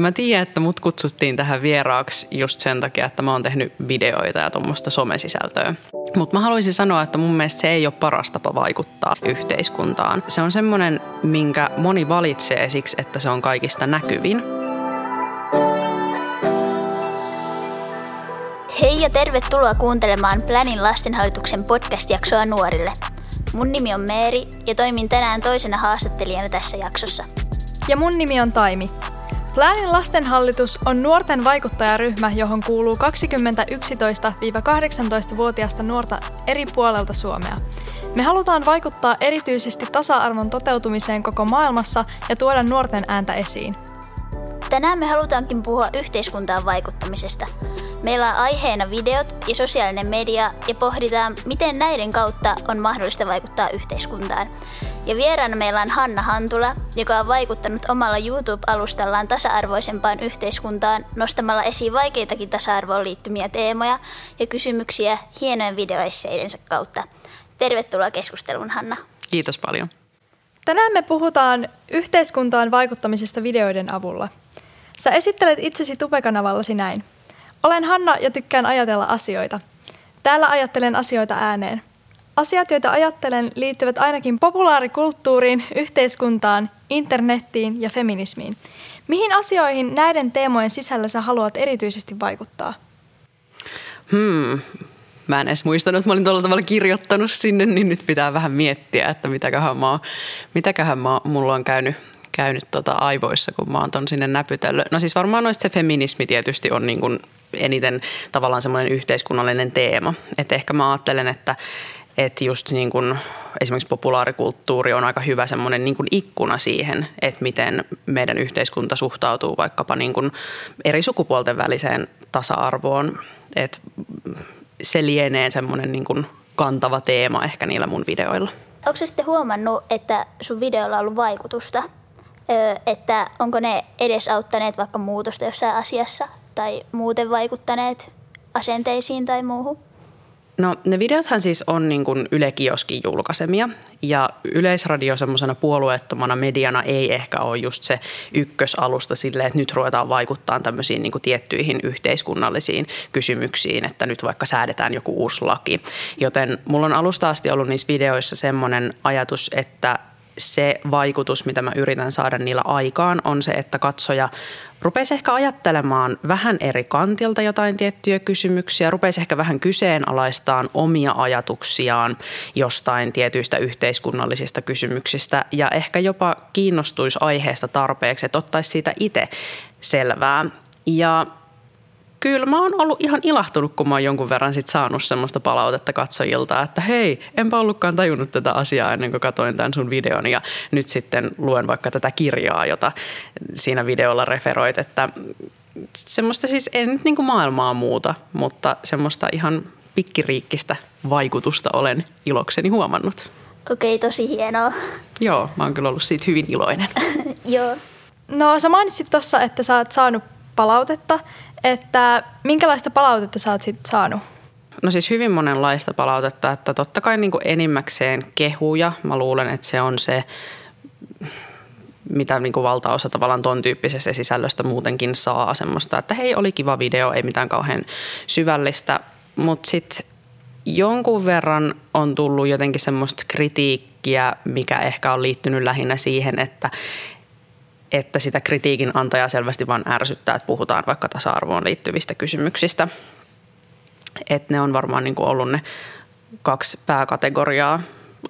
Mä tiedän, että mut kutsuttiin tähän vieraaksi just sen takia, että mä oon tehnyt videoita ja tuommoista somesisältöä. Mutta mä haluaisin sanoa, että mun mielestä se ei ole paras tapa vaikuttaa yhteiskuntaan. Se on semmoinen, minkä moni valitsee siksi, että se on kaikista näkyvin. Hei ja tervetuloa kuuntelemaan Planin lastenhallituksen podcast-jaksoa nuorille. Mun nimi on Meeri ja toimin tänään toisena haastattelijana tässä jaksossa. Ja mun nimi on Taimi. Läänin lastenhallitus on nuorten vaikuttajaryhmä, johon kuuluu 20-11-18-vuotiaista nuorta eri puolelta Suomea. Me halutaan vaikuttaa erityisesti tasa-arvon toteutumiseen koko maailmassa ja tuoda nuorten ääntä esiin. Tänään me halutaankin puhua yhteiskuntaan vaikuttamisesta. Meillä on aiheena videot ja sosiaalinen media ja pohditaan, miten näiden kautta on mahdollista vaikuttaa yhteiskuntaan. Ja vieraana meillä on Hanna Hantula, joka on vaikuttanut omalla YouTube-alustallaan tasa-arvoisempaan yhteiskuntaan nostamalla esiin vaikeitakin tasa-arvoon liittymiä teemoja ja kysymyksiä hienojen videoesseidensa kautta. Tervetuloa keskusteluun, Hanna. Kiitos paljon. Tänään me puhutaan yhteiskuntaan vaikuttamisesta videoiden avulla. Sä esittelet itsesi tupekanavallasi näin. Olen Hanna ja tykkään ajatella asioita. Täällä ajattelen asioita ääneen. Asiat, joita ajattelen, liittyvät ainakin populaarikulttuuriin, yhteiskuntaan, internettiin ja feminismiin. Mihin asioihin näiden teemojen sisällä sä haluat erityisesti vaikuttaa? Hmm. Mä en edes muistanut, että mä olin tuolla tavalla kirjoittanut sinne, niin nyt pitää vähän miettiä, että mitäköhän, mä, mitäköhän mä, mulla on käynyt, käynyt tota aivoissa, kun mä oon ton sinne näpytellyt. No siis varmaan noista se feminismi tietysti on niin kuin eniten tavallaan semmoinen yhteiskunnallinen teema. Että ehkä mä ajattelen, että, että just niin kuin esimerkiksi populaarikulttuuri on aika hyvä semmoinen niin kuin ikkuna siihen, että miten meidän yhteiskunta suhtautuu vaikkapa niin kuin eri sukupuolten väliseen tasa-arvoon. Että se lienee semmoinen niin kuin kantava teema ehkä niillä mun videoilla. Onko sitten huomannut, että sun videolla on ollut vaikutusta? Että onko ne edesauttaneet vaikka muutosta jossain asiassa tai muuten vaikuttaneet asenteisiin tai muuhun? No ne videothan siis on niin kuin Yle Kioskin julkaisemia ja Yleisradio semmoisena puolueettomana mediana ei ehkä ole just se ykkösalusta sille, että nyt ruvetaan vaikuttaa tämmöisiin niin kuin tiettyihin yhteiskunnallisiin kysymyksiin, että nyt vaikka säädetään joku uusi laki. Joten mulla on alusta asti ollut niissä videoissa semmoinen ajatus, että se vaikutus, mitä mä yritän saada niillä aikaan, on se, että katsoja rupeisi ehkä ajattelemaan vähän eri kantilta jotain tiettyjä kysymyksiä, rupeisi ehkä vähän kyseenalaistaan omia ajatuksiaan jostain tietyistä yhteiskunnallisista kysymyksistä ja ehkä jopa kiinnostuisi aiheesta tarpeeksi, että ottaisi siitä itse selvää. Ja kyllä mä oon ollut ihan ilahtunut, kun mä oon jonkun verran sit saanut semmoista palautetta katsojilta, että hei, enpä ollutkaan tajunnut tätä asiaa ennen kuin katoin tämän sun videon ja nyt sitten luen vaikka tätä kirjaa, jota siinä videolla referoit, että semmoista siis ei nyt niin kuin maailmaa muuta, mutta semmoista ihan pikkiriikkistä vaikutusta olen ilokseni huomannut. Okei, tosi hienoa. Joo, mä oon kyllä ollut siitä hyvin iloinen. Joo. No sä mainitsit tuossa, että sä oot saanut palautetta että minkälaista palautetta sä oot sit saanut? No siis hyvin monenlaista palautetta, että totta kai niin kuin enimmäkseen kehuja. Mä luulen, että se on se, mitä niin kuin valtaosa tavallaan ton tyyppisestä sisällöstä muutenkin saa semmoista, että hei oli kiva video, ei mitään kauhean syvällistä. Mutta sitten jonkun verran on tullut jotenkin semmoista kritiikkiä, mikä ehkä on liittynyt lähinnä siihen, että että sitä kritiikin antajaa selvästi vaan ärsyttää, että puhutaan vaikka tasa-arvoon liittyvistä kysymyksistä. Että ne on varmaan niin kuin ollut ne kaksi pääkategoriaa.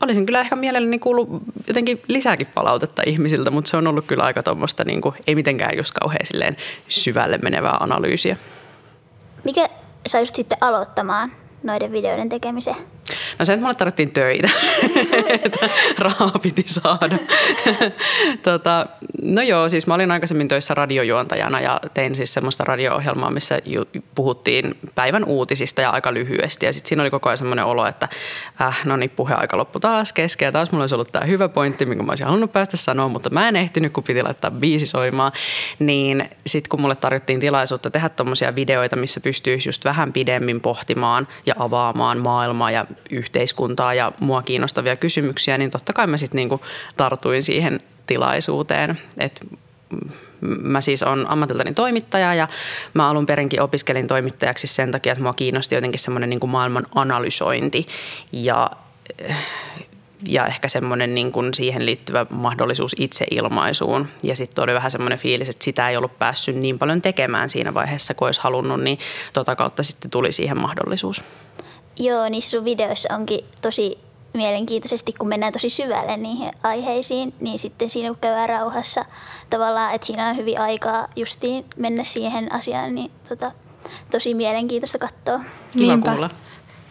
Olisin kyllä ehkä mielelläni kuullut jotenkin lisääkin palautetta ihmisiltä, mutta se on ollut kyllä aika tuommoista, niin kuin, ei mitenkään just kauhean silleen syvälle menevää analyysiä. Mikä sä just sitten aloittamaan noiden videoiden tekemiseen? No sen, että mulle tarvittiin töitä, että rahaa piti saada. tota, no joo, siis mä olin aikaisemmin töissä radiojuontajana ja tein siis semmoista radio-ohjelmaa, missä puhuttiin päivän uutisista ja aika lyhyesti. Ja sitten siinä oli koko ajan semmoinen olo, että äh, no niin, puheaika loppu taas kesken ja taas mulla olisi ollut tämä hyvä pointti, minkä mä olisin halunnut päästä sanoa, mutta mä en ehtinyt, kun piti laittaa biisi soimaan. Niin sitten kun mulle tarjottiin tilaisuutta tehdä tommosia videoita, missä pystyisi just vähän pidemmin pohtimaan ja avaamaan maailmaa ja yhteiskuntaa ja mua kiinnostavia kysymyksiä, niin totta kai mä sitten niinku tartuin siihen tilaisuuteen. Et mä siis on ammatiltani toimittaja ja mä alun perinkin opiskelin toimittajaksi sen takia, että mua kiinnosti jotenkin semmoinen niin maailman analysointi ja ja ehkä semmoinen niin kuin siihen liittyvä mahdollisuus itseilmaisuun. Ja sitten oli vähän semmoinen fiilis, että sitä ei ollut päässyt niin paljon tekemään siinä vaiheessa, kun olisi halunnut, niin tota kautta sitten tuli siihen mahdollisuus. Joo, niissä sun videoissa onkin tosi mielenkiintoisesti, kun mennään tosi syvälle niihin aiheisiin, niin sitten siinä kun käydään rauhassa tavallaan, että siinä on hyvin aikaa justiin mennä siihen asiaan, niin tota, tosi mielenkiintoista katsoa. Kiva Niinpä. kuulla.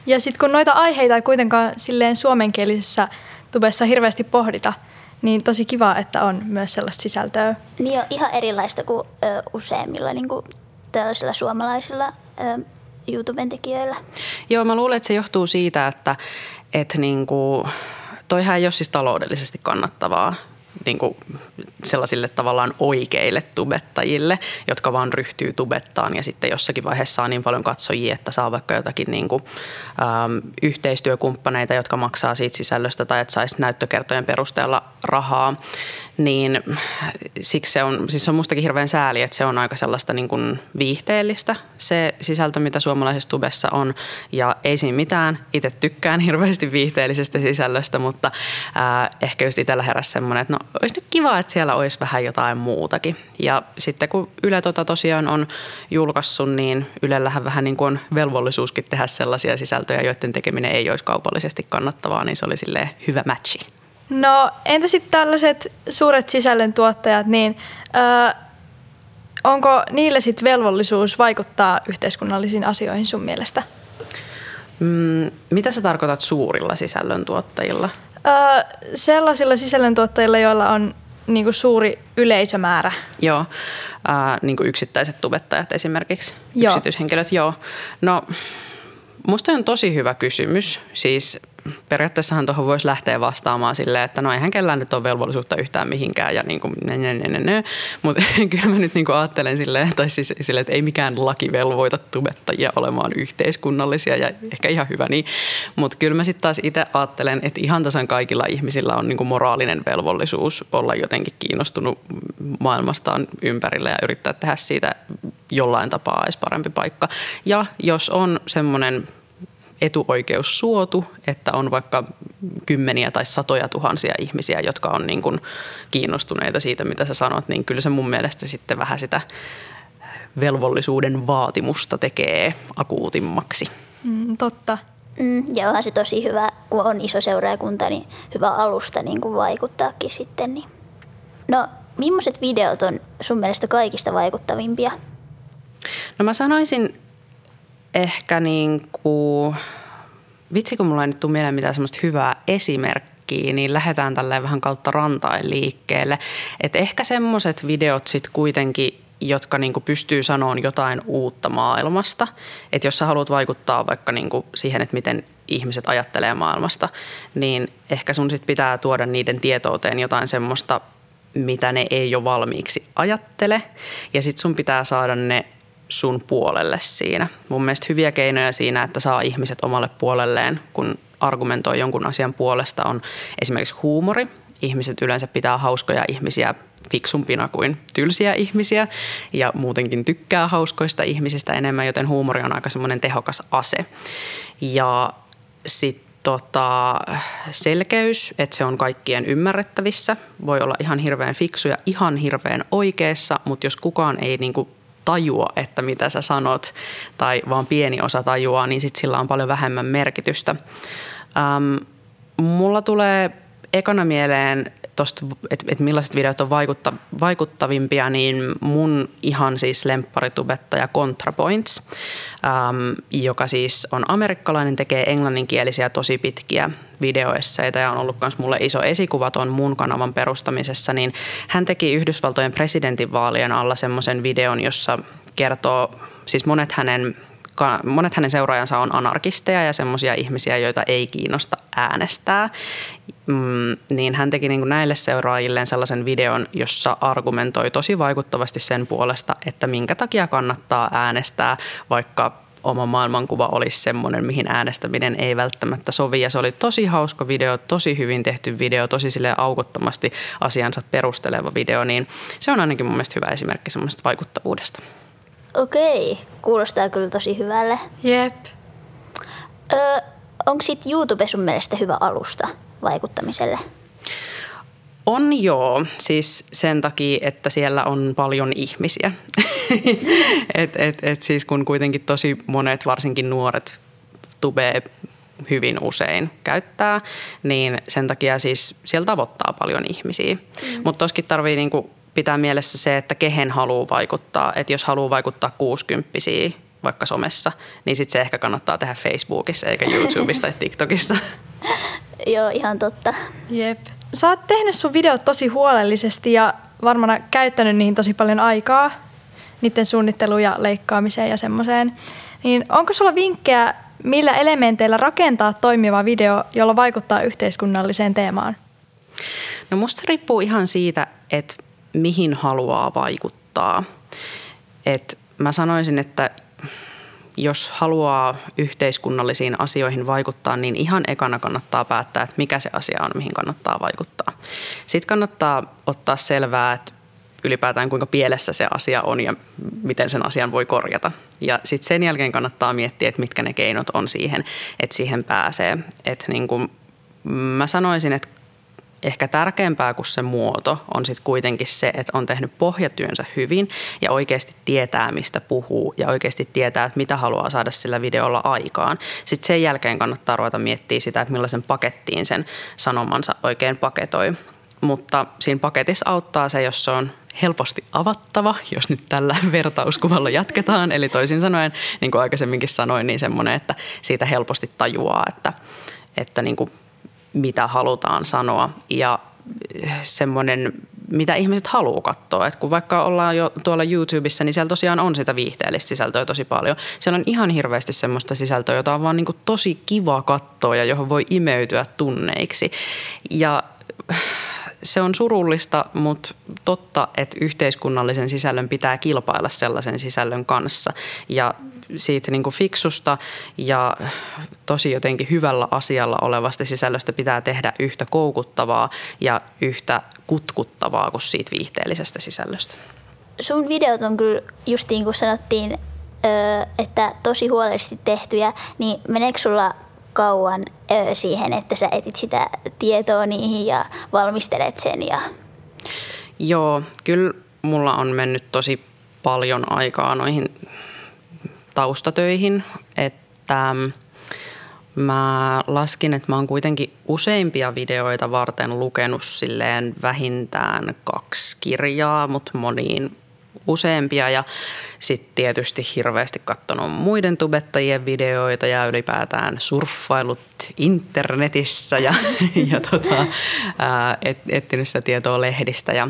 Ja sitten kun noita aiheita ei kuitenkaan silleen suomenkielisessä tubessa hirveästi pohdita, niin tosi kiva, että on myös sellaista sisältöä. Niin on ihan erilaista kuin ö, useimmilla niin kuin tällaisilla suomalaisilla ö, YouTuben tekijöillä. Joo, mä luulen, että se johtuu siitä, että, että niin kuin, toihan ei ole siis taloudellisesti kannattavaa niin kuin sellaisille tavallaan oikeille tubettajille, jotka vaan ryhtyy tubettaan. Ja sitten jossakin vaiheessa saa niin paljon katsojia, että saa vaikka jotakin niin kuin, äm, yhteistyökumppaneita, jotka maksaa siitä sisällöstä tai että saisi näyttökertojen perusteella rahaa, niin siksi se on, siis on mustakin hirveän sääli, että se on aika sellaista niin kuin viihteellistä se sisältö, mitä suomalaisessa tubessa on. Ja ei siinä mitään. Itse tykkään hirveästi viihteellisestä sisällöstä, mutta äh, ehkä just itsellä heräsi semmoinen, että no olisi nyt kiva, että siellä olisi vähän jotain muutakin. Ja sitten kun Yle tota tosiaan on julkaissut, niin Ylellähän vähän niin kuin on velvollisuuskin tehdä sellaisia sisältöjä, joiden tekeminen ei olisi kaupallisesti kannattavaa, niin se oli sille hyvä matchi. No entä sitten tällaiset suuret sisällöntuottajat, niin ö, onko niille sitten velvollisuus vaikuttaa yhteiskunnallisiin asioihin sun mielestä? Mm, mitä sä tarkoitat suurilla sisällöntuottajilla? Öö, sellaisilla sisällöntuottajilla, joilla on niin kuin suuri yleisömäärä. Joo, äh, niin kuin yksittäiset tubettajat esimerkiksi, joo. yksityishenkilöt, joo. No, musta on tosi hyvä kysymys. Siis periaatteessahan tuohon voisi lähteä vastaamaan silleen, että no eihän kellään nyt ole velvollisuutta yhtään mihinkään ja niin kuin. Mutta kyllä mä nyt niin kuin ajattelen silleen, tai siis silleen, että ei mikään laki velvoita tubettajia olemaan yhteiskunnallisia ja ehkä ihan hyvä niin. Mutta kyllä mä sitten taas itse ajattelen, että ihan tasan kaikilla ihmisillä on niin kuin moraalinen velvollisuus olla jotenkin kiinnostunut maailmastaan ympärillä ja yrittää tehdä siitä jollain tapaa edes parempi paikka. Ja jos on semmoinen etuoikeus suotu, että on vaikka kymmeniä tai satoja tuhansia ihmisiä, jotka on niin kuin kiinnostuneita siitä, mitä sä sanot, niin kyllä se mun mielestä sitten vähän sitä velvollisuuden vaatimusta tekee akuutimmaksi. Mm, totta. Mm, ja onhan se tosi hyvä, kun on iso seuraajakunta, niin hyvä alusta niin kuin vaikuttaakin sitten. Niin. No, millaiset videot on sun mielestä kaikista vaikuttavimpia? No mä sanoisin ehkä niin kuin, vitsi kun mulla ei nyt tule mieleen mitään semmoista hyvää esimerkkiä, niin lähdetään tälleen vähän kautta rantain liikkeelle. Et ehkä semmoiset videot sitten kuitenkin, jotka niinku pystyy sanomaan jotain uutta maailmasta. Että jos sä haluat vaikuttaa vaikka niinku siihen, että miten ihmiset ajattelee maailmasta, niin ehkä sun sit pitää tuoda niiden tietouteen jotain semmoista, mitä ne ei jo valmiiksi ajattele. Ja sitten sun pitää saada ne sun puolelle siinä. Mun mielestä hyviä keinoja siinä, että saa ihmiset omalle puolelleen, kun argumentoi jonkun asian puolesta, on esimerkiksi huumori. Ihmiset yleensä pitää hauskoja ihmisiä fiksumpina kuin tylsiä ihmisiä ja muutenkin tykkää hauskoista ihmisistä enemmän, joten huumori on aika semmoinen tehokas ase. Ja sitten tota, selkeys, että se on kaikkien ymmärrettävissä. Voi olla ihan hirveän fiksu ja ihan hirveän oikeassa, mutta jos kukaan ei niinku tajua, että mitä sä sanot, tai vaan pieni osa tajuaa, niin sit sillä on paljon vähemmän merkitystä. Ähm, mulla tulee ekana mieleen tosta, että et millaiset videot on vaikutta, vaikuttavimpia, niin mun ihan siis lemparitubettaja ContraPoints, äm, joka siis on amerikkalainen, tekee englanninkielisiä tosi pitkiä videoesseitä ja on ollut myös mulle iso esikuva tuon mun kanavan perustamisessa, niin hän teki Yhdysvaltojen presidentinvaalien alla semmoisen videon, jossa kertoo, siis monet hänen monet hänen seuraajansa on anarkisteja ja semmoisia ihmisiä, joita ei kiinnosta äänestää. Mm, niin hän teki niin kuin näille seuraajilleen sellaisen videon, jossa argumentoi tosi vaikuttavasti sen puolesta, että minkä takia kannattaa äänestää vaikka oma maailmankuva olisi semmoinen, mihin äänestäminen ei välttämättä sovi. Ja se oli tosi hauska video, tosi hyvin tehty video, tosi sille aukottomasti asiansa perusteleva video, niin se on ainakin mun mielestä hyvä esimerkki semmoisesta vaikuttavuudesta. Okei, kuulostaa kyllä tosi hyvälle. Jep. Öö, onko sitten YouTube sun mielestä hyvä alusta vaikuttamiselle? On joo, siis sen takia, että siellä on paljon ihmisiä. et, et, et siis kun kuitenkin tosi monet, varsinkin nuoret, tubee hyvin usein käyttää, niin sen takia siis siellä tavoittaa paljon ihmisiä. Mm. Mutta toskin tarvii niinku pitää mielessä se, että kehen haluaa vaikuttaa. Että jos haluaa vaikuttaa 60 vaikka somessa, niin sitten se ehkä kannattaa tehdä Facebookissa eikä YouTubessa tai TikTokissa. Joo, ihan totta. Jep. Sä oot tehnyt sun videot tosi huolellisesti ja varmana käyttänyt niihin tosi paljon aikaa, niiden suunnitteluun ja leikkaamiseen ja semmoiseen. Niin onko sulla vinkkejä, millä elementeillä rakentaa toimiva video, jolla vaikuttaa yhteiskunnalliseen teemaan? No musta riippuu ihan siitä, että mihin haluaa vaikuttaa. Et mä sanoisin, että jos haluaa yhteiskunnallisiin asioihin vaikuttaa, niin ihan ekana kannattaa päättää, että mikä se asia on, mihin kannattaa vaikuttaa. Sitten kannattaa ottaa selvää, että ylipäätään kuinka pielessä se asia on ja miten sen asian voi korjata. Ja sitten sen jälkeen kannattaa miettiä, että mitkä ne keinot on siihen, että siihen pääsee. Että niin kuin mä sanoisin, että ehkä tärkeämpää kuin se muoto on sitten kuitenkin se, että on tehnyt pohjatyönsä hyvin ja oikeasti tietää, mistä puhuu ja oikeasti tietää, että mitä haluaa saada sillä videolla aikaan. Sitten sen jälkeen kannattaa ruveta miettiä sitä, että millaisen pakettiin sen sanomansa oikein paketoi. Mutta siinä paketissa auttaa se, jos se on helposti avattava, jos nyt tällä vertauskuvalla jatketaan. Eli toisin sanoen, niin kuin aikaisemminkin sanoin, niin semmoinen, että siitä helposti tajuaa, että, että niin kuin mitä halutaan sanoa ja semmoinen, mitä ihmiset haluaa katsoa. Et kun vaikka ollaan jo tuolla YouTubessa, niin siellä tosiaan on sitä viihteellistä sisältöä tosi paljon. Siellä on ihan hirveästi semmoista sisältöä, jota on vaan niin tosi kiva katsoa ja johon voi imeytyä tunneiksi. Ja se on surullista, mutta totta, että yhteiskunnallisen sisällön pitää kilpailla sellaisen sisällön kanssa. Ja siitä niin kuin fiksusta ja tosi jotenkin hyvällä asialla olevasta sisällöstä pitää tehdä yhtä koukuttavaa ja yhtä kutkuttavaa kuin siitä viihteellisestä sisällöstä. Sun videot on kyllä just niin kuin sanottiin, että tosi huolellisesti tehtyjä, niin meneekö sulla kauan siihen, että sä etit sitä tietoa niihin ja valmistelet sen? Ja... Joo, kyllä mulla on mennyt tosi paljon aikaa noihin taustatöihin, että mm, mä laskin, että mä oon kuitenkin useimpia videoita varten lukenut silleen vähintään kaksi kirjaa, mutta moniin useampia ja sitten tietysti hirveästi katsonut muiden tubettajien videoita ja ylipäätään surffailut internetissä ja, ja tota, et, etsinyt sitä tietoa lehdistä ja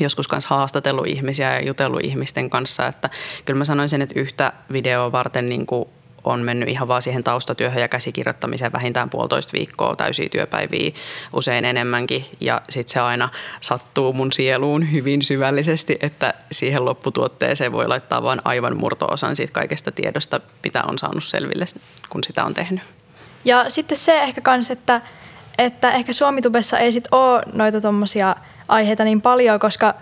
joskus myös haastatellut ihmisiä ja jutellut ihmisten kanssa, että kyllä mä sanoisin, että yhtä videoa varten niin kuin on mennyt ihan vaan siihen taustatyöhön ja käsikirjoittamiseen vähintään puolitoista viikkoa täysiä työpäiviä, usein enemmänkin. Ja sitten se aina sattuu mun sieluun hyvin syvällisesti, että siihen lopputuotteeseen voi laittaa vain aivan murto-osan siitä kaikesta tiedosta, mitä on saanut selville, kun sitä on tehnyt. Ja sitten se ehkä kans, että, että ehkä Suomitubessa ei sit ole noita tuommoisia aiheita niin paljon, koska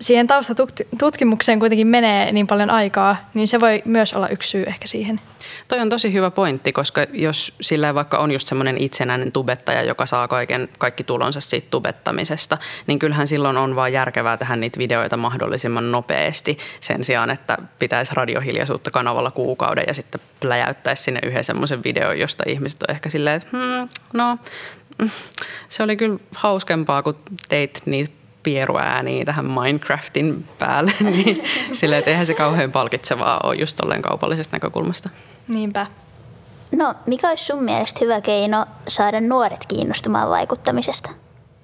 siihen taustatutkimukseen kuitenkin menee niin paljon aikaa, niin se voi myös olla yksi syy ehkä siihen. Toi on tosi hyvä pointti, koska jos sillä vaikka on just semmoinen itsenäinen tubettaja, joka saa kaiken, kaikki tulonsa siitä tubettamisesta, niin kyllähän silloin on vaan järkevää tehdä niitä videoita mahdollisimman nopeasti sen sijaan, että pitäisi radiohiljaisuutta kanavalla kuukauden ja sitten pläjäyttäisi sinne yhden semmoisen videon, josta ihmiset on ehkä silleen, että hmm, no, se oli kyllä hauskempaa, kun teit niitä pieruääniä tähän Minecraftin päälle, niin silleen, että eihän se kauhean palkitsevaa ole just tolleen kaupallisesta näkökulmasta. Niinpä. No, mikä olisi sun mielestä hyvä keino saada nuoret kiinnostumaan vaikuttamisesta?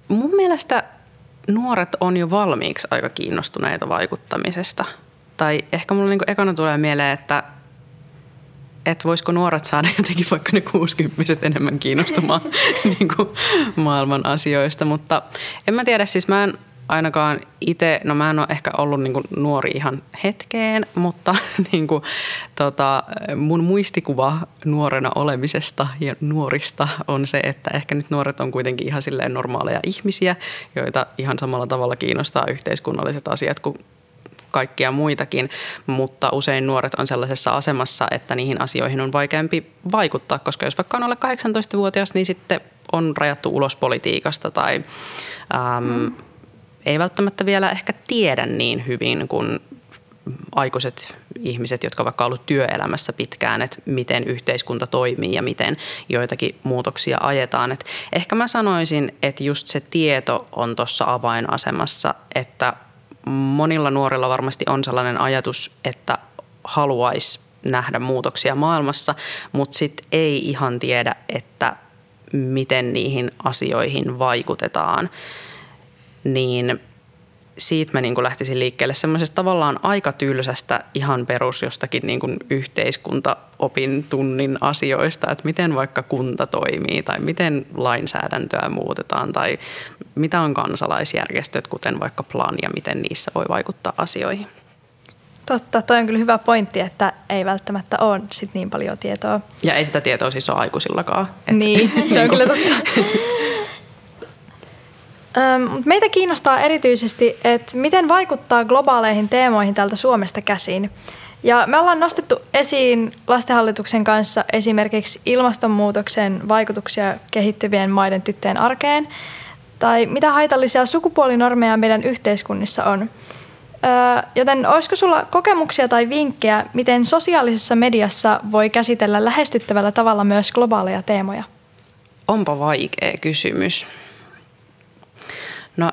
Mun mielestä nuoret on jo valmiiksi aika kiinnostuneita vaikuttamisesta. Tai ehkä mulla niin ekana tulee mieleen, että että voisiko nuoret saada jotenkin vaikka ne 60 enemmän kiinnostumaan niin kuin maailman asioista. Mutta en mä tiedä, siis mä en ainakaan itse, no mä en ole ehkä ollut niin nuori ihan hetkeen, mutta niin kuin, tota, mun muistikuva nuorena olemisesta ja nuorista on se, että ehkä nyt nuoret on kuitenkin ihan silleen normaaleja ihmisiä, joita ihan samalla tavalla kiinnostaa yhteiskunnalliset asiat kuin kaikkia muitakin, mutta usein nuoret on sellaisessa asemassa, että niihin asioihin on vaikeampi vaikuttaa, koska jos vaikka on alle 18-vuotias, niin sitten on rajattu ulos politiikasta tai äm, mm. Ei välttämättä vielä ehkä tiedä niin hyvin kuin aikuiset ihmiset, jotka vaikka ollut työelämässä pitkään, että miten yhteiskunta toimii ja miten joitakin muutoksia ajetaan. Et ehkä mä sanoisin, että just se tieto on tuossa avainasemassa, että monilla nuorilla varmasti on sellainen ajatus, että haluaisi nähdä muutoksia maailmassa, mutta sitten ei ihan tiedä, että miten niihin asioihin vaikutetaan. Niin siitä mä niin lähtisin liikkeelle semmoisesta tavallaan aika tylsästä ihan perus jostakin niin kuin yhteiskuntaopin tunnin asioista, että miten vaikka kunta toimii tai miten lainsäädäntöä muutetaan tai mitä on kansalaisjärjestöt, kuten vaikka plan ja miten niissä voi vaikuttaa asioihin. Totta, toi on kyllä hyvä pointti, että ei välttämättä ole sit niin paljon tietoa. Ja ei sitä tietoa siis ole aikuisillakaan. Niin, se on kyllä totta. Meitä kiinnostaa erityisesti, että miten vaikuttaa globaaleihin teemoihin täältä Suomesta käsin. Ja me ollaan nostettu esiin lastenhallituksen kanssa esimerkiksi ilmastonmuutoksen vaikutuksia kehittyvien maiden tyttöjen arkeen, tai mitä haitallisia sukupuolinormeja meidän yhteiskunnissa on. joten olisiko sulla kokemuksia tai vinkkejä, miten sosiaalisessa mediassa voi käsitellä lähestyttävällä tavalla myös globaaleja teemoja? Onpa vaikea kysymys. No,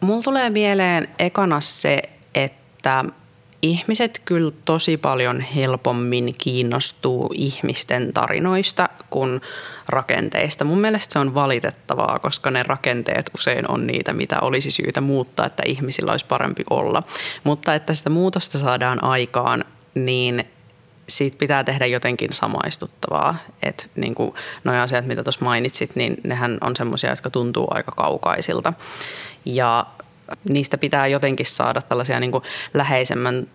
mulla tulee mieleen ekana se, että ihmiset kyllä tosi paljon helpommin kiinnostuu ihmisten tarinoista kuin rakenteista. Mun mielestä se on valitettavaa, koska ne rakenteet usein on niitä, mitä olisi syytä muuttaa, että ihmisillä olisi parempi olla. Mutta että sitä muutosta saadaan aikaan, niin siitä pitää tehdä jotenkin samaistuttavaa. Että niin kuin nuo asiat, mitä tuossa mainitsit, niin nehän on semmoisia, jotka tuntuu aika kaukaisilta. Ja niistä pitää jotenkin saada tällaisia niin kuin läheisemmän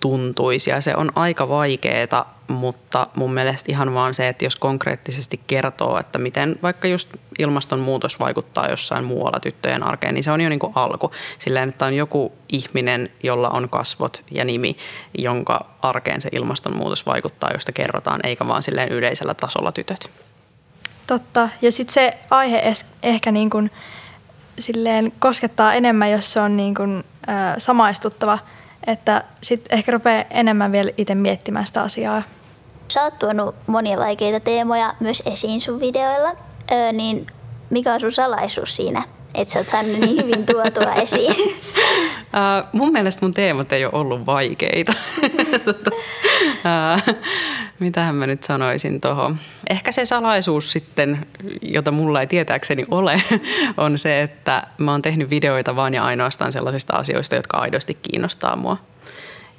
tuntuisia. Se on aika vaikeaa, mutta mun mielestä ihan vaan se, että jos konkreettisesti kertoo, että miten vaikka just ilmastonmuutos vaikuttaa jossain muualla tyttöjen arkeen, niin se on jo niin kuin alku. Silleen, että on joku ihminen, jolla on kasvot ja nimi, jonka arkeen se ilmastonmuutos vaikuttaa, josta kerrotaan, eikä vaan silleen yleisellä tasolla tytöt. Totta. Ja sitten se aihe ehkä niin kuin silleen koskettaa enemmän, jos se on niin kuin, äh, samaistuttava – että sitten ehkä rupeaa enemmän vielä itse miettimään sitä asiaa. Sä oot tuonut monia vaikeita teemoja myös esiin sun videoilla, öö, niin mikä on sun salaisuus siinä, että sä oot saanut niin hyvin tuotua esiin? Uh, mun mielestä mun teemat ei ole ollut vaikeita. uh, mitähän mä nyt sanoisin tuohon. Ehkä se salaisuus sitten, jota mulla ei tietääkseni ole, on se, että mä oon tehnyt videoita vaan ja ainoastaan sellaisista asioista, jotka aidosti kiinnostaa mua.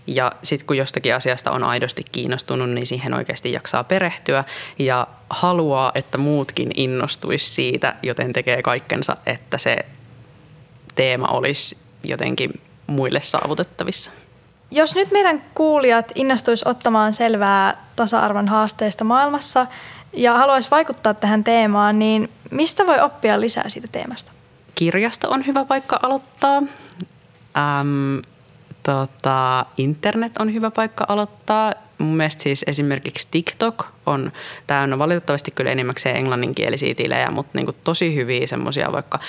Ja sitten kun jostakin asiasta on aidosti kiinnostunut, niin siihen oikeasti jaksaa perehtyä ja haluaa, että muutkin innostuisi siitä, joten tekee kaikkensa, että se teema olisi jotenkin muille saavutettavissa. Jos nyt meidän kuulijat innostuisi ottamaan selvää tasa-arvon haasteista maailmassa ja haluaisi vaikuttaa tähän teemaan, niin mistä voi oppia lisää siitä teemasta? Kirjasto on hyvä paikka aloittaa. Ähm, tota, internet on hyvä paikka aloittaa. Mun mielestä siis esimerkiksi TikTok on täynnä valitettavasti kyllä enimmäkseen englanninkielisiä tilejä, mutta niin tosi hyviä semmoisia vaikka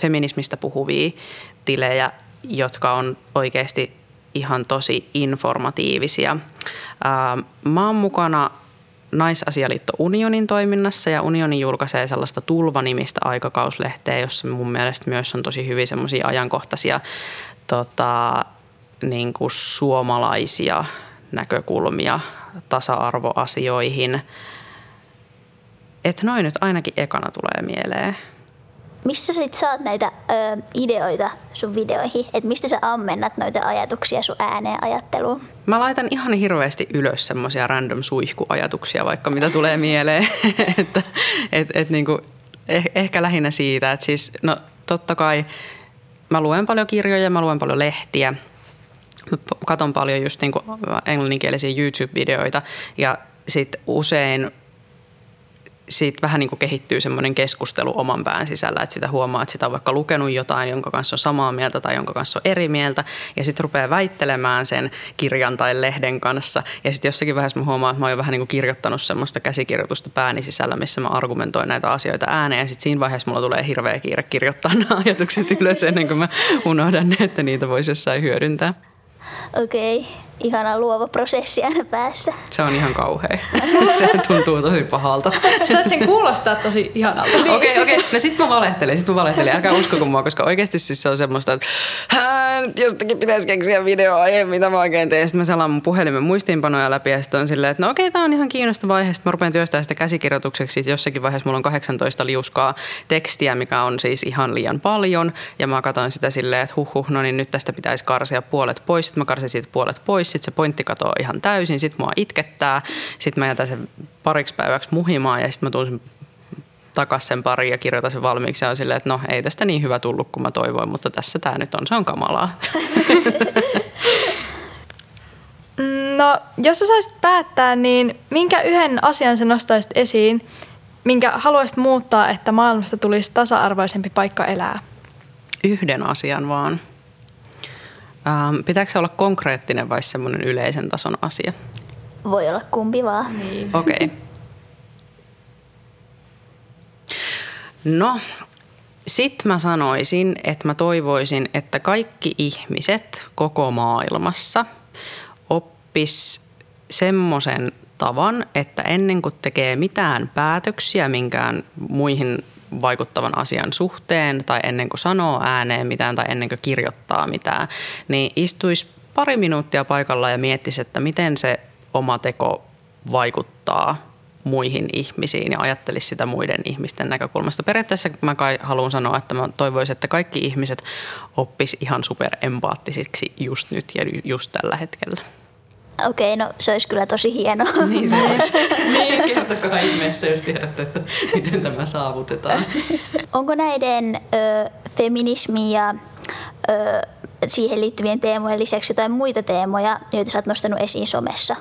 feminismistä puhuvia tilejä, jotka on oikeasti ihan tosi informatiivisia. Mä oon mukana Naisasialiitto Unionin toiminnassa ja Unioni julkaisee sellaista Tulva-nimistä aikakauslehteä, jossa mun mielestä myös on tosi hyvin semmoisia ajankohtaisia tota, niin kuin suomalaisia näkökulmia tasa-arvoasioihin. Että noin nyt ainakin ekana tulee mieleen. Mistä sä sit saat näitä ö, ideoita sun videoihin? Et mistä sä ammennat noita ajatuksia sun ääneen ajatteluun? Mä laitan ihan hirveästi ylös semmoisia random suihkuajatuksia, vaikka mitä tulee mieleen. että et, et niinku, eh, ehkä lähinnä siitä, että siis no totta kai mä luen paljon kirjoja, mä luen paljon lehtiä. Mä katon paljon just niin englanninkielisiä YouTube-videoita ja sitten usein siitä vähän niin kuin kehittyy semmoinen keskustelu oman pään sisällä, että sitä huomaa, että sitä on vaikka lukenut jotain, jonka kanssa on samaa mieltä tai jonka kanssa on eri mieltä, ja sitten rupeaa väittelemään sen kirjan tai lehden kanssa, ja sitten jossakin vaiheessa mä huomaan, että mä oon jo vähän niin kuin kirjoittanut semmoista käsikirjoitusta pääni sisällä, missä mä argumentoin näitä asioita ääneen, ja sitten siinä vaiheessa mulla tulee hirveä kiire kirjoittaa nämä ajatukset ylös ennen kuin mä unohdan ne, että niitä voisi jossain hyödyntää. Okei, okay. Ihana luova prosessi aina päässä. Se on ihan kauhea. se tuntuu tosi pahalta. Sä sen kuulostaa tosi ihanalta. Okei, okei. Okay, okay. No sit mä valehtelen, sit mä valehtelen. Älkää uskoko mua, koska oikeasti siis se on semmoista, että jostakin pitäisi keksiä videoaihe, mitä mä oikein teen. Sitten mä selaan mun puhelimen muistiinpanoja läpi ja sitten on silleen, että no okei, okay, tää on ihan kiinnostava aihe. Sitten mä rupean työstämään sitä käsikirjoitukseksi. Sitten jossakin vaiheessa mulla on 18 liuskaa tekstiä, mikä on siis ihan liian paljon. Ja mä katsoin sitä silleen, että huh, huh no niin nyt tästä pitäisi karsia puolet pois. Sitten mä karsin siitä puolet pois, sitten se pointti katoaa ihan täysin, sitten mua itkettää, sitten mä jätän sen pariksi päiväksi muhimaan ja sitten mä tuun takas sen pari ja kirjoitan sen valmiiksi ja on silleen, että no ei tästä niin hyvä tullut kuin mä toivoin, mutta tässä tämä nyt on, se on kamalaa. No, jos sä saisit päättää, niin minkä yhden asian sä nostaisit esiin, minkä haluaisit muuttaa, että maailmasta tulisi tasa-arvoisempi paikka elää? Yhden asian vaan. Ähm, pitääkö se olla konkreettinen vai semmoinen yleisen tason asia? Voi olla kumpi vaan. Niin. Okei. Okay. No, sitten mä sanoisin, että mä toivoisin, että kaikki ihmiset koko maailmassa oppis semmoisen tavan, että ennen kuin tekee mitään päätöksiä minkään muihin vaikuttavan asian suhteen tai ennen kuin sanoo ääneen mitään tai ennen kuin kirjoittaa mitään, niin istuisi pari minuuttia paikalla ja miettisi, että miten se oma teko vaikuttaa muihin ihmisiin ja ajattelisi sitä muiden ihmisten näkökulmasta. Periaatteessa mä kai haluan sanoa, että mä toivoisin, että kaikki ihmiset oppis ihan superempaattisiksi just nyt ja just tällä hetkellä. Okei, okay, no se olisi kyllä tosi hienoa. Niin se olisi. niin, kertokaa ihmeessä, jos tiedätte, että miten tämä saavutetaan. Onko näiden ö, feminismi ja ö, siihen liittyvien teemojen lisäksi jotain muita teemoja, joita sä oot nostanut esiin somessa?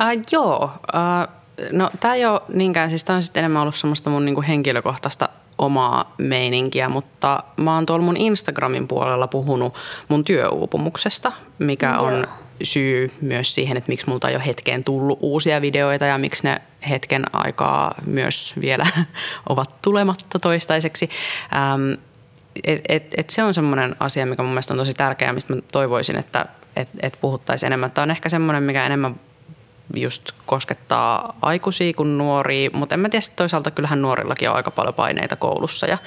Uh, joo. Uh, no tämä ei ole niinkään, siis tämä on sitten enemmän ollut semmoista mun niinku henkilökohtaista omaa meininkiä, mutta mä oon tuolla mun Instagramin puolella puhunut mun työuupumuksesta, mikä Joo. Syy myös siihen, että miksi multa ei ole hetkeen tullut uusia videoita ja miksi ne hetken aikaa myös vielä ovat tulematta toistaiseksi. Ähm, et, et, et se on semmoinen asia, mikä mun mielestä on tosi tärkeää, mistä mä toivoisin, että et, et puhuttaisiin enemmän. Tämä on ehkä semmoinen, mikä enemmän just koskettaa aikuisia kuin nuoria, mutta en mä tiedä, toisaalta kyllähän nuorillakin on aika paljon paineita koulussa ja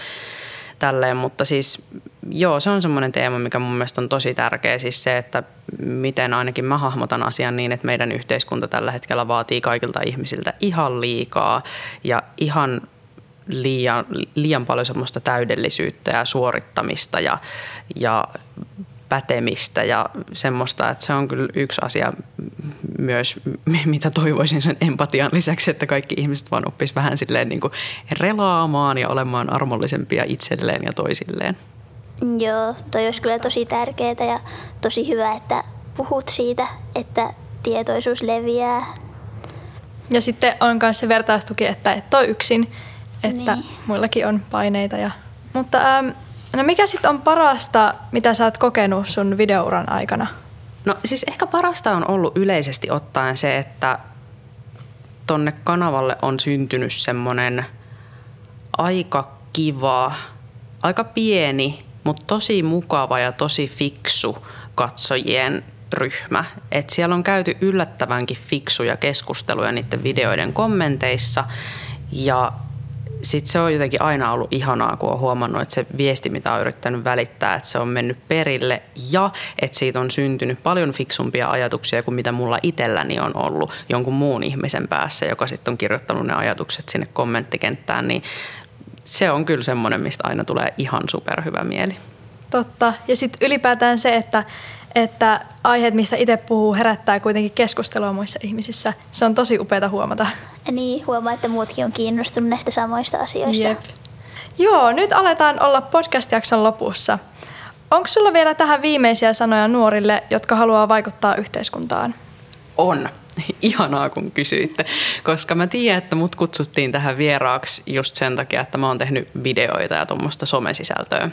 tälleen, mutta siis joo, se on semmoinen teema, mikä mun mielestä on tosi tärkeä, siis se, että miten ainakin mä hahmotan asian niin, että meidän yhteiskunta tällä hetkellä vaatii kaikilta ihmisiltä ihan liikaa ja ihan liian, liian paljon semmoista täydellisyyttä ja suorittamista ja, ja pätemistä ja semmoista, että se on kyllä yksi asia myös, mitä toivoisin sen empatian lisäksi, että kaikki ihmiset vaan oppis vähän silleen niin kuin relaamaan ja olemaan armollisempia itselleen ja toisilleen. Joo, toi olisi kyllä tosi tärkeää ja tosi hyvä, että puhut siitä, että tietoisuus leviää. Ja sitten on myös se vertaistuki, että et ole yksin, että niin. muillakin on paineita. Ja... Mutta ähm, no mikä sitten on parasta, mitä sä oot kokenut sun videouran aikana? No siis ehkä parasta on ollut yleisesti ottaen se, että tonne kanavalle on syntynyt semmoinen aika kiva, aika pieni, mutta tosi mukava ja tosi fiksu katsojien ryhmä. Et siellä on käyty yllättävänkin fiksuja keskusteluja niiden videoiden kommenteissa ja sitten se on jotenkin aina ollut ihanaa, kun on huomannut, että se viesti, mitä on yrittänyt välittää, että se on mennyt perille ja että siitä on syntynyt paljon fiksumpia ajatuksia kuin mitä mulla itselläni on ollut jonkun muun ihmisen päässä, joka sitten on kirjoittanut ne ajatukset sinne kommenttikenttään, niin se on kyllä semmoinen, mistä aina tulee ihan superhyvä mieli. Totta. Ja sitten ylipäätään se, että, että aiheet, mistä itse puhuu, herättää kuitenkin keskustelua muissa ihmisissä. Se on tosi upeaa huomata. Niin, huomaa, että muutkin on kiinnostunut näistä samoista asioista. Jep. Joo, nyt aletaan olla podcast-jakson lopussa. Onko sulla vielä tähän viimeisiä sanoja nuorille, jotka haluaa vaikuttaa yhteiskuntaan? On. Ihanaa, kun kysyitte, koska mä tiedän, että mut kutsuttiin tähän vieraaksi just sen takia, että mä oon tehnyt videoita ja tuommoista somesisältöä.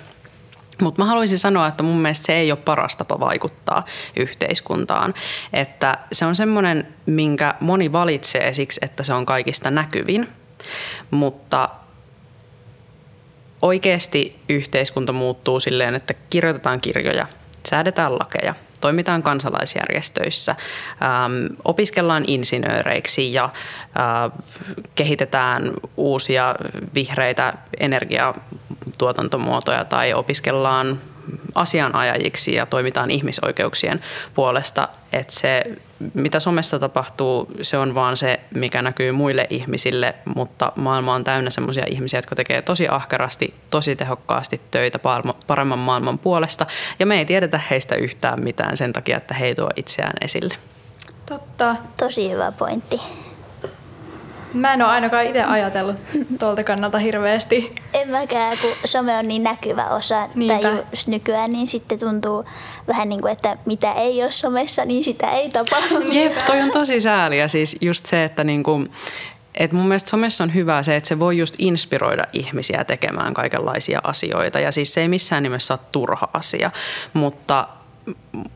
Mutta mä haluaisin sanoa, että mun mielestä se ei ole paras tapa vaikuttaa yhteiskuntaan. Että se on semmoinen, minkä moni valitsee siksi, että se on kaikista näkyvin. Mutta oikeasti yhteiskunta muuttuu silleen, että kirjoitetaan kirjoja, säädetään lakeja, toimitaan kansalaisjärjestöissä, ähm, opiskellaan insinööreiksi ja äh, kehitetään uusia vihreitä energiatuotantomuotoja tai opiskellaan asianajajiksi ja toimitaan ihmisoikeuksien puolesta. Että se, mitä somessa tapahtuu, se on vaan se, mikä näkyy muille ihmisille, mutta maailma on täynnä sellaisia ihmisiä, jotka tekee tosi ahkerasti, tosi tehokkaasti töitä paremman maailman puolesta. Ja me ei tiedetä heistä yhtään mitään sen takia, että he ei tuo itseään esille. Totta. Tosi hyvä pointti. Mä en ole ainakaan itse ajatellut tuolta kannalta hirveästi. En mäkään, kun some on niin näkyvä osa Niinpä. tai just nykyään, niin sitten tuntuu vähän niin kuin, että mitä ei ole somessa, niin sitä ei tapahdu. Jep, toi on tosi sääliä. Siis just se, että niin kuin, et mun mielestä somessa on hyvä se, että se voi just inspiroida ihmisiä tekemään kaikenlaisia asioita. Ja siis se ei missään nimessä ole turha asia, mutta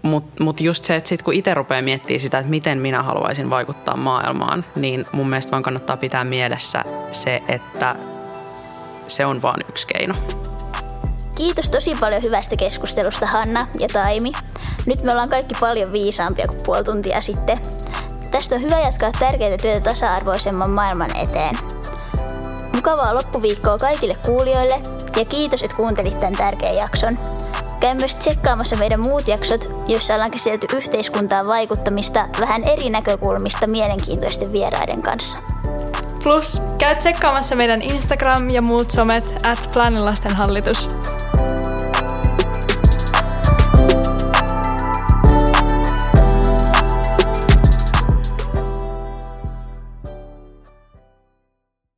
mutta mut just se, että sit kun itse rupeaa miettimään sitä, että miten minä haluaisin vaikuttaa maailmaan, niin mun mielestä vaan kannattaa pitää mielessä se, että se on vain yksi keino. Kiitos tosi paljon hyvästä keskustelusta Hanna ja Taimi. Nyt me ollaan kaikki paljon viisaampia kuin puoli tuntia sitten. Tästä on hyvä jatkaa tärkeää työtä tasa-arvoisemman maailman eteen. Mukavaa loppuviikkoa kaikille kuulijoille ja kiitos, että kuuntelit tämän tärkeän jakson. Käy myös tsekkaamassa meidän muut jaksot, joissa ollaan käsitelty yhteiskuntaan vaikuttamista vähän eri näkökulmista mielenkiintoisten vieraiden kanssa. Plus, käy tsekkaamassa meidän Instagram ja muut somet at Planilasten hallitus.